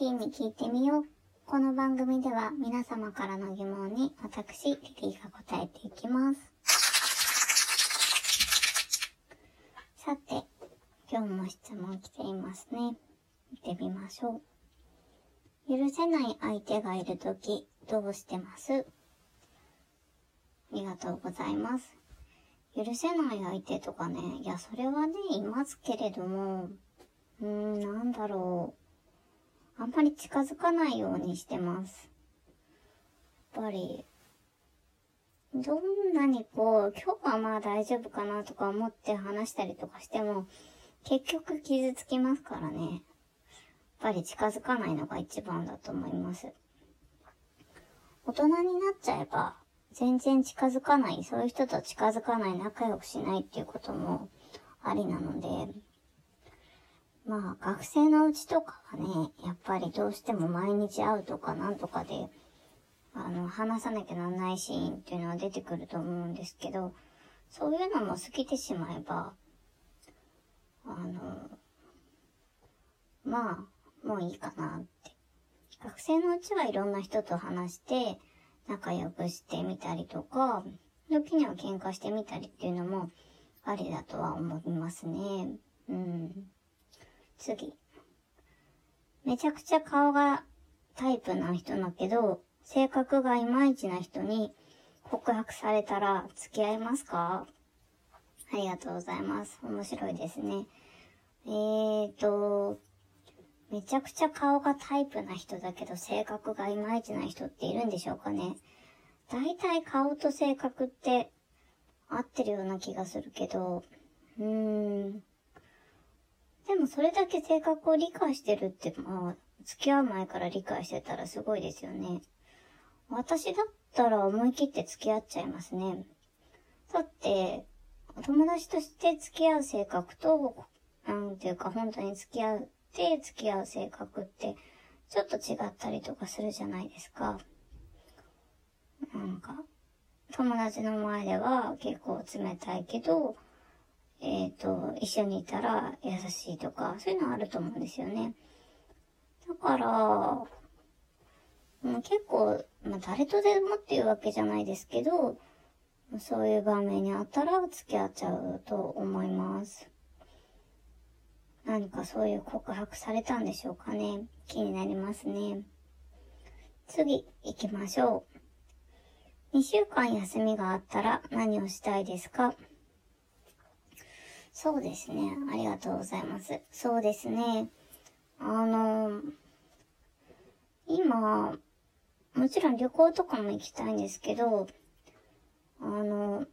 リーに聞いてみよう。この番組では皆様からの疑問に私、リリーが答えていきます。さて、今日も質問来ていますね。見てみましょう。許せない相手がいるとき、どうしてます？ありがとうございます。許せない相手とかね、いや、それはね、いますけれども、うーん、なんだろう。あんまり近づかないようにしてます。やっぱり、どんなにこう、今日はまあ大丈夫かなとか思って話したりとかしても、結局傷つきますからね。やっぱり近づかないのが一番だと思います。大人になっちゃえば、全然近づかない、そういう人と近づかない、仲良くしないっていうこともありなので、まあ学生のうちとかはね、やっぱりどうしても毎日会うとかなんとかで、あの、話さなきゃなんないシーンっていうのは出てくると思うんですけど、そういうのも過ぎてしまえば、あの、まあ、もういいかなって。学生のうちはいろんな人と話して、仲良くしてみたりとか、時には喧嘩してみたりっていうのもありだとは思いますね。うん。次。めちゃくちゃ顔がタイプな人だけど、性格がいまいちな人に告白されたら付き合いますか？ありがとうございます。面白いですね。えーと、めちゃくちゃ顔がタイプな人だけど性格がいまいちな人っているんでしょうかね？大体顔と性格って合ってるような気がするけど、うーん。でもそれだけ性格を理解してるって、まあ、付き合う前から理解してたらすごいですよね。私だったら思い切って付き合っちゃいますね。だって、お友達として付き合う性格と、なんていうか本当に付き合って付き合う性格ってちょっと違ったりとかするじゃないですか。なんか、友達の前では結構冷たいけど、えっ、ー、と、一緒にいたら優しいとか、そういうのあると思うんですよね。だから、結構、まあ、誰とでもっていうわけじゃないですけど、そういう場面にあったら付き合っちゃうと思います。何かそういう告白されたんでしょうかね。気になりますね。次、行きましょう。2週間休みがあったら何をしたいですか？そうですね。ありがとうございます。そうですね。あの、今、もちろん旅行とかも行きたいんですけど、あの、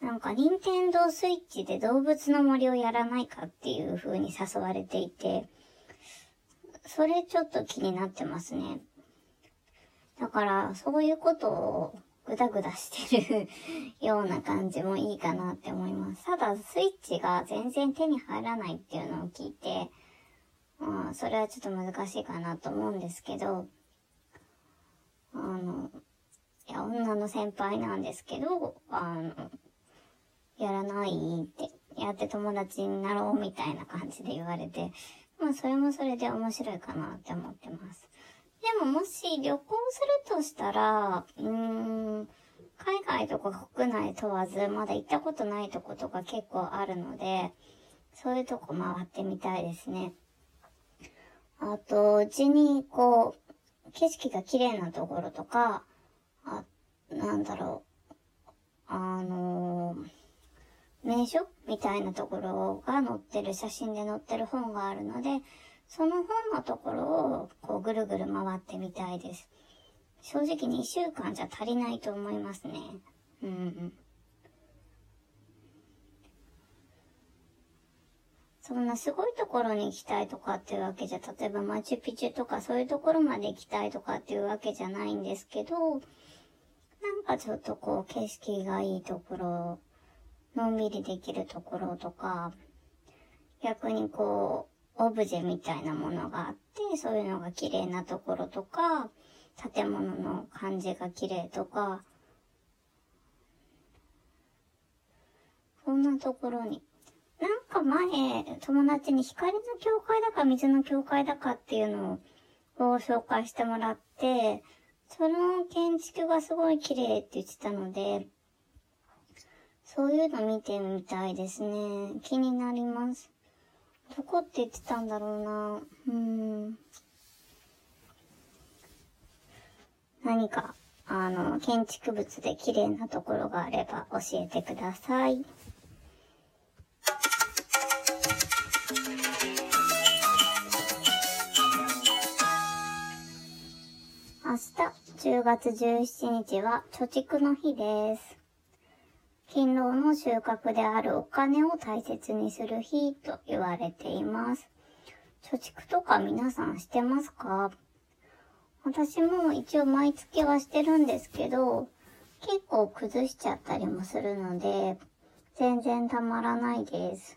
なんか、任天堂スイッチで動物の森をやらないかっていう風に誘われていて、それちょっと気になってますね。だから、そういうことをぐだぐだしてるような感じもいいかなって思います。ただ、スイッチが全然手に入らないっていうのを聞いて、まあ、それはちょっと難しいかなと思うんですけど、あの、いや、女の先輩なんですけど、あの、やらないって、やって友達になろうみたいな感じで言われて、まあそれもそれで面白いかなって思ってます。でももし旅行するとしたら、うーん、海外とか国内問わず、まだ行ったことないとことか結構あるので、そういうとこ回ってみたいですね。あと、うちにこう、景色が綺麗なところとか、あ、なんだろう、あのー名所みたいなところが載ってる、写真で載ってる本があるので、その本のところをこうぐるぐる回ってみたいです。正直2週間じゃ足りないと思いますね。うん。そんなすごいところに行きたいとかっていうわけじゃ、例えばマチュピチュとかそういうところまで行きたいとかっていうわけじゃないんですけど、なんかちょっとこう景色がいいところのんびりできるところとか、逆にこう、オブジェみたいなものがあって、そういうのが綺麗なところとか、建物の感じが綺麗とか、そんなところに。なんか前、友達に光の教会だか水の教会だかっていうのを紹介してもらって、その建築がすごい綺麗って言ってたので、そういうの見てみたいですね。気になります。どこって言ってたんだろうな。うん。何か、あの、建築物で綺麗なところがあれば教えてください。明日、10月17日は貯蓄の日です。勤労の収穫であるお金を大切にする日と言われています。貯蓄とか皆さんしてますか？私も一応毎月はしてるんですけど、結構崩しちゃったりもするので、全然たまらないです。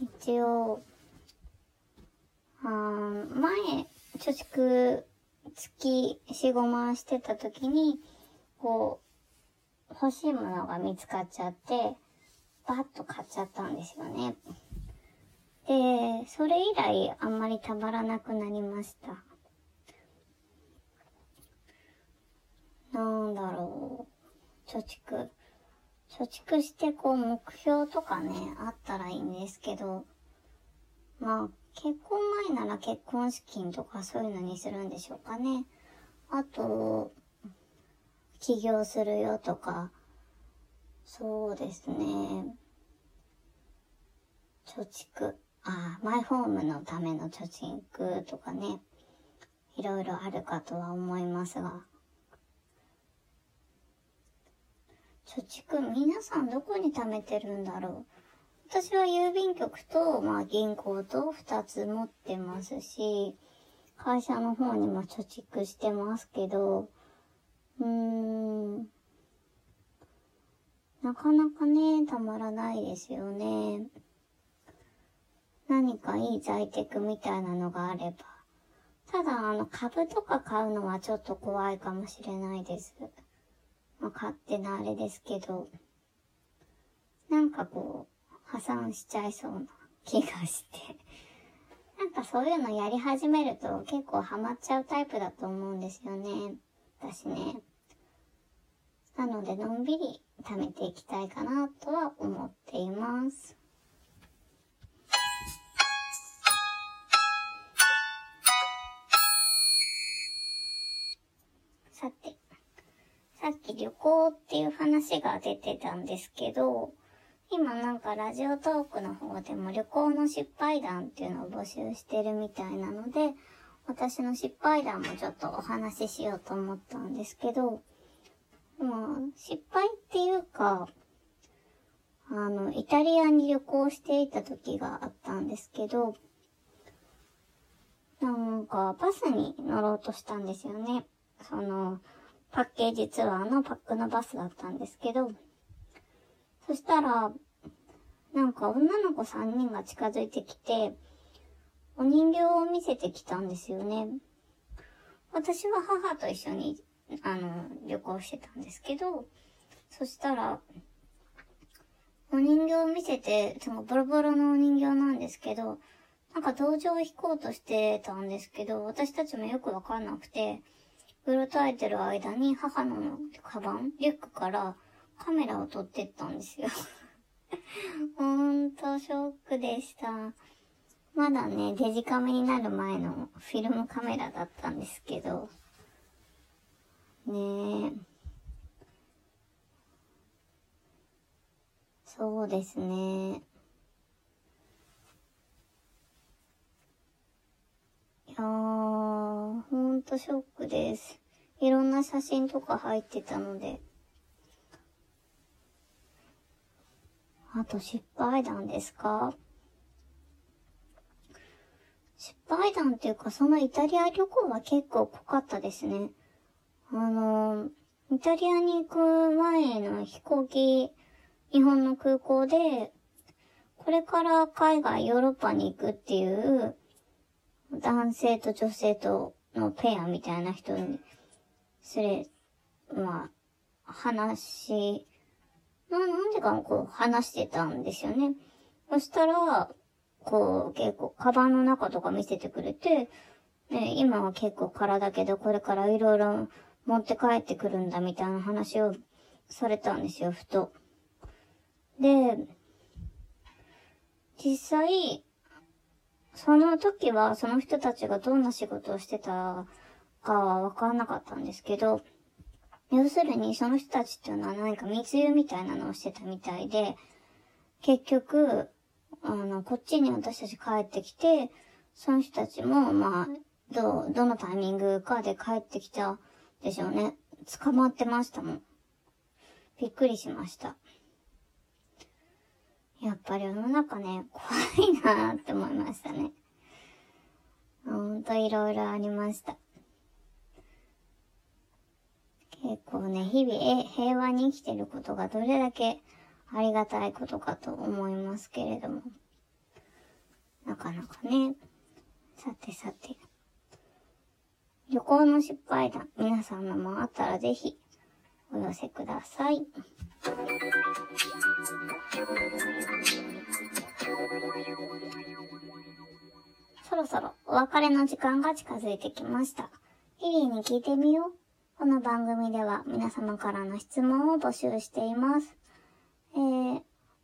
一応、あ前、貯蓄月4、5万してた時に、こう、欲しいものが見つかっちゃって、バッと買っちゃったんですよね。で、それ以来あんまりたまらなくなりました。なんだろう。貯蓄。貯蓄してこう目標とかね、あったらいいんですけど、まあ、結婚前なら結婚資金とかそういうのにするんでしょうかね。あと、起業するよとか、そうですね。貯蓄。ああマイホームのための貯蓄とかね。いろいろあるかとは思いますが。貯蓄、皆さんどこに貯めてるんだろう。私は郵便局と、まあ、銀行と2つ持ってますし、会社の方にも貯蓄してますけど、うーん、なかなかね、たまらないですよね。何かいい在宅みたいなのがあれば。ただ、あの、株とか買うのはちょっと怖いかもしれないです。まあ、勝手なあれですけど。なんかこう、破産しちゃいそうな気がして。なんかそういうのやり始めると結構ハマっちゃうタイプだと思うんですよね。私ね。なので、のんびり貯めていきたいかなとは思っています。さて、さっき旅行っていう話が出てたんですけど、今なんかラジオトークの方でも旅行の失敗談っていうのを募集してるみたいなので、私の失敗談もちょっとお話ししようと思ったんですけど、まあ、失敗っていうか、あの、イタリアに旅行していた時があったんですけど、なんかバスに乗ろうとしたんですよね。その、パッケージツアーのパックのバスだったんですけど、そしたら、なんか女の子3人が近づいてきて、お人形を見せてきたんですよね。私は母と一緒に、あの、旅行してたんですけど、そしたら、お人形を見せて、そのボロボロのお人形なんですけど、なんか道場を引こうとしてたんですけど、私たちもよくわかんなくて、うろたえてる間に母のカバン、リュックからカメラを撮ってったんですよ ほんとショックでした。まだね、デジカメになる前のフィルムカメラだったんですけど、ねえ。そうですね。いやー、ほんとショックです。いろんな写真とか入ってたので。あと失敗談ですか？失敗談っていうか、そのイタリア旅行は結構濃かったですね。あの、イタリアに行く前の飛行機、日本の空港で、これから海外、ヨーロッパに行くっていう、男性と女性とのペアみたいな人に、すれ、まあ、話な、なんでかこう話してたんですよね。そしたら、こう結構カバンの中とか見せてくれて、ね、今は結構空だけど、これからいろいろ持って帰ってくるんだみたいな話をされたんですよ、ふと。で、実際、その時はその人たちがどんな仕事をしてたかはわからなかったんですけど、要するにその人たちっていうのは何か密輸みたいなのをしてたみたいで、結局、あの、こっちに私たち帰ってきて、その人たちも、まあ、ど、どのタイミングかで帰ってきたでしょうね。捕まってましたもん。びっくりしました。やっぱり世の中ね、怖いなって思いましたね。ほんといろいろありました。結構ね、日々平和に生きてることがどれだけありがたいことかと思いますけれども。なかなかね。さてさて。旅行の失敗談、皆さんのもあったらぜひお寄せください。そろそろお別れの時間が近づいてきました。リリーに聞いてみよう。この番組では皆様からの質問を募集しています。えー、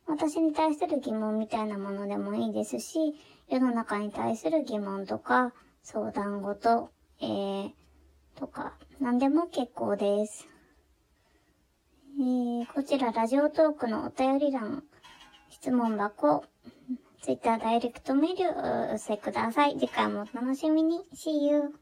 私に対する疑問みたいなものでもいいですし、世の中に対する疑問とか、相談事、えー、とか、何でも結構です。えー、こちらラジオトークのお便り欄、質問箱、ツイッターダイレクトメールお寄せください。次回もお楽しみに。See you!